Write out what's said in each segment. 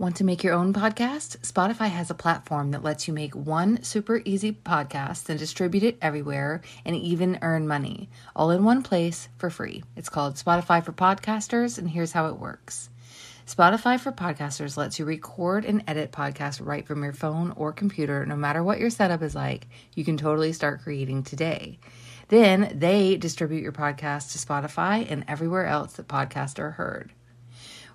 Want to make your own podcast? Spotify has a platform that lets you make one super easy podcast and distribute it everywhere and even earn money, all in one place for free. It's called Spotify for Podcasters, and here's how it works. Spotify for Podcasters lets you record and edit podcasts right from your phone or computer, no matter what your setup is like. You can totally start creating today. Then they distribute your podcast to Spotify and everywhere else that podcasts are heard.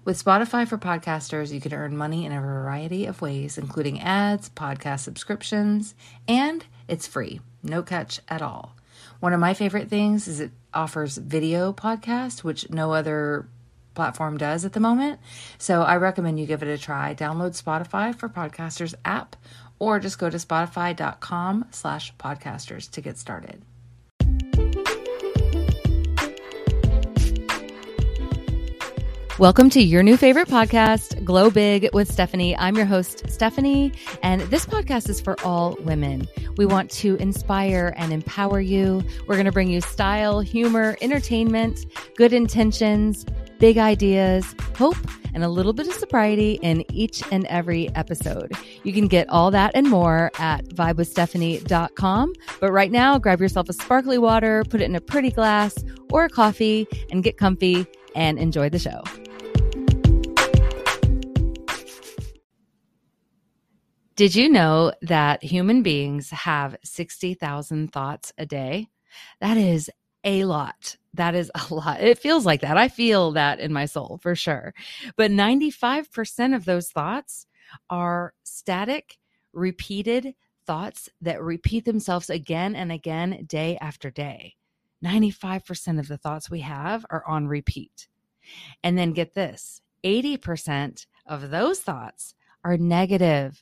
With Spotify for podcasters, you can earn money in a variety of ways, including ads, podcast subscriptions, and it's free, no catch at all. One of my favorite things is it offers video podcast, which no other platform does at the moment. So I recommend you give it a try. Download Spotify for Podcasters app or just go to spotify.com slash podcasters to get started. Welcome to your new favorite podcast, Glow Big with Stephanie. I'm your host, Stephanie, and this podcast is for all women. We want to inspire and empower you. We're going to bring you style, humor, entertainment, good intentions, big ideas, hope, and a little bit of sobriety in each and every episode. You can get all that and more at vibewithstephanie.com. But right now, grab yourself a sparkly water, put it in a pretty glass or a coffee, and get comfy and enjoy the show. Did you know that human beings have 60,000 thoughts a day? That is a lot. That is a lot. It feels like that. I feel that in my soul for sure. But 95% of those thoughts are static, repeated thoughts that repeat themselves again and again, day after day. 95% of the thoughts we have are on repeat. And then get this 80% of those thoughts are negative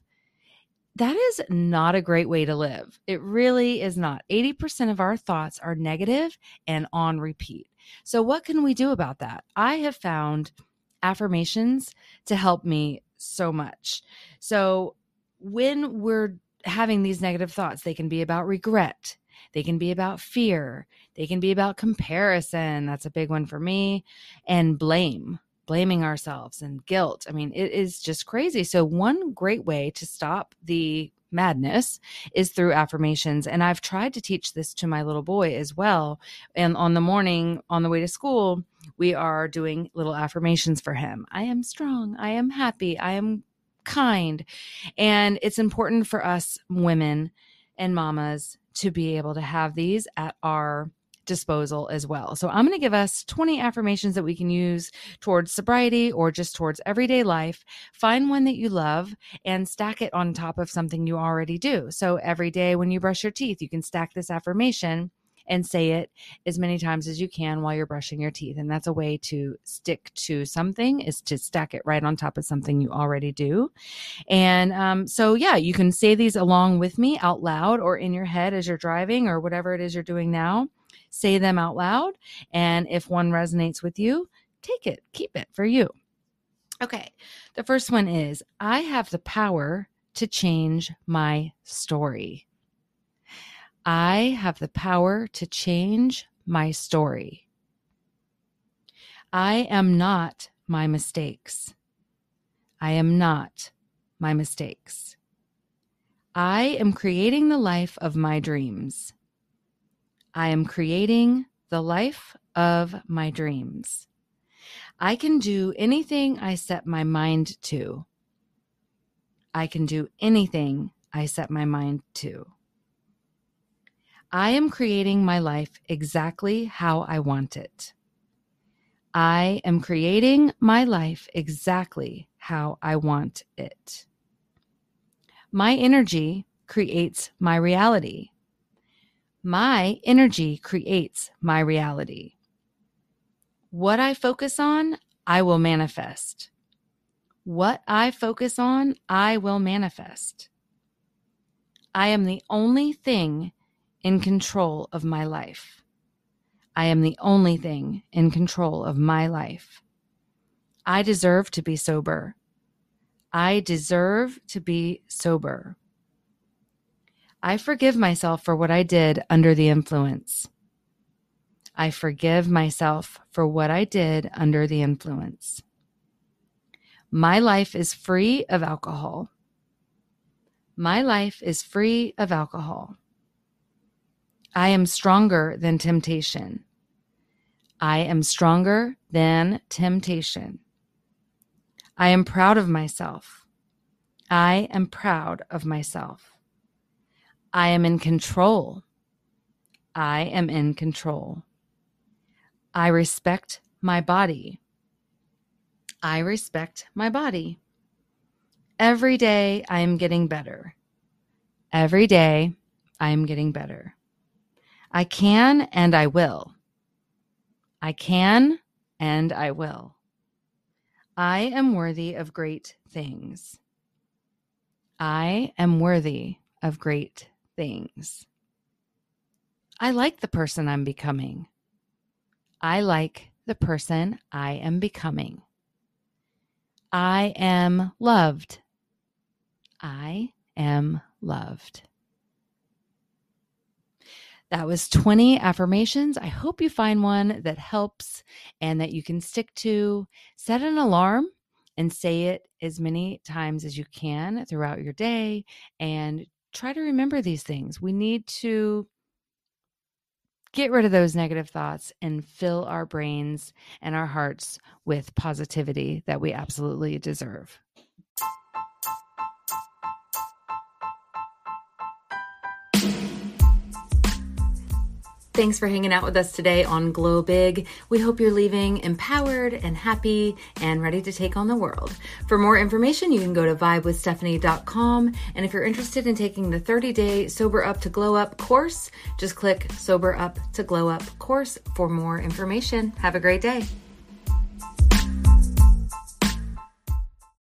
that is not a great way to live. It really is not. 80% of our thoughts are negative and on repeat. So, what can we do about that? I have found affirmations to help me so much. So, when we're having these negative thoughts, they can be about regret, they can be about fear, they can be about comparison. That's a big one for me, and blame blaming ourselves and guilt. I mean, it is just crazy. So, one great way to stop the madness is through affirmations. And I've tried to teach this to my little boy as well. And on the morning, on the way to school, we are doing little affirmations for him. I am strong. I am happy. I am kind. And it's important for us women and mamas to be able to have these at our disposal as well. So I'm going to give us 20 affirmations that we can use towards sobriety or just towards everyday life. Find one that you love and stack it on top of something you already do. So every day when you brush your teeth, you can stack this affirmation and say it as many times as you can while you're brushing your teeth and that's a way to stick to something is to stack it right on top of something you already do and um, so yeah you can say these along with me out loud or in your head as you're driving or whatever it is you're doing now say them out loud. And if one resonates with you, take it, keep it for you. Okay. The first one is I have the power to change my story. I have the power to change my story. I am not my mistakes. I am not my mistakes. I am creating the life of my dreams. I am creating the life of my dreams. I can do anything I set my mind to. I can do anything I set my mind to. I am creating my life exactly how I want it. I am creating my life exactly how I want it. My energy creates my reality. My energy creates my reality. What I focus on, I will manifest. What I focus on, I will manifest. I am the only thing in control of my life. I am the only thing in control of my life. I deserve to be sober. I deserve to be sober. I forgive myself for what I did under the influence. I forgive myself for what I did under the influence. My life is free of alcohol. My life is free of alcohol. I am stronger than temptation. I am stronger than temptation. I am proud of myself. I am proud of myself. I am in control. I am in control. I respect my body. I respect my body. Every day I am getting better. Every day I am getting better. I can and I will. I can and I will. I am worthy of great things. I am worthy of great things. I like the person I'm becoming. I like the person I am becoming. I am loved. I am loved. That was 20 affirmations. I hope you find one that helps and that you can stick to. Set an alarm and say it as many times as you can throughout your day and try to remember these things. We need to get rid of those negative thoughts and fill our brains and our hearts with positivity that we absolutely deserve. Thanks for hanging out with us today on Glow Big. We hope you're leaving empowered and happy and ready to take on the world. For more information, you can go to vibewithstephanie.com. And if you're interested in taking the 30 day Sober Up to Glow Up course, just click Sober Up to Glow Up course for more information. Have a great day.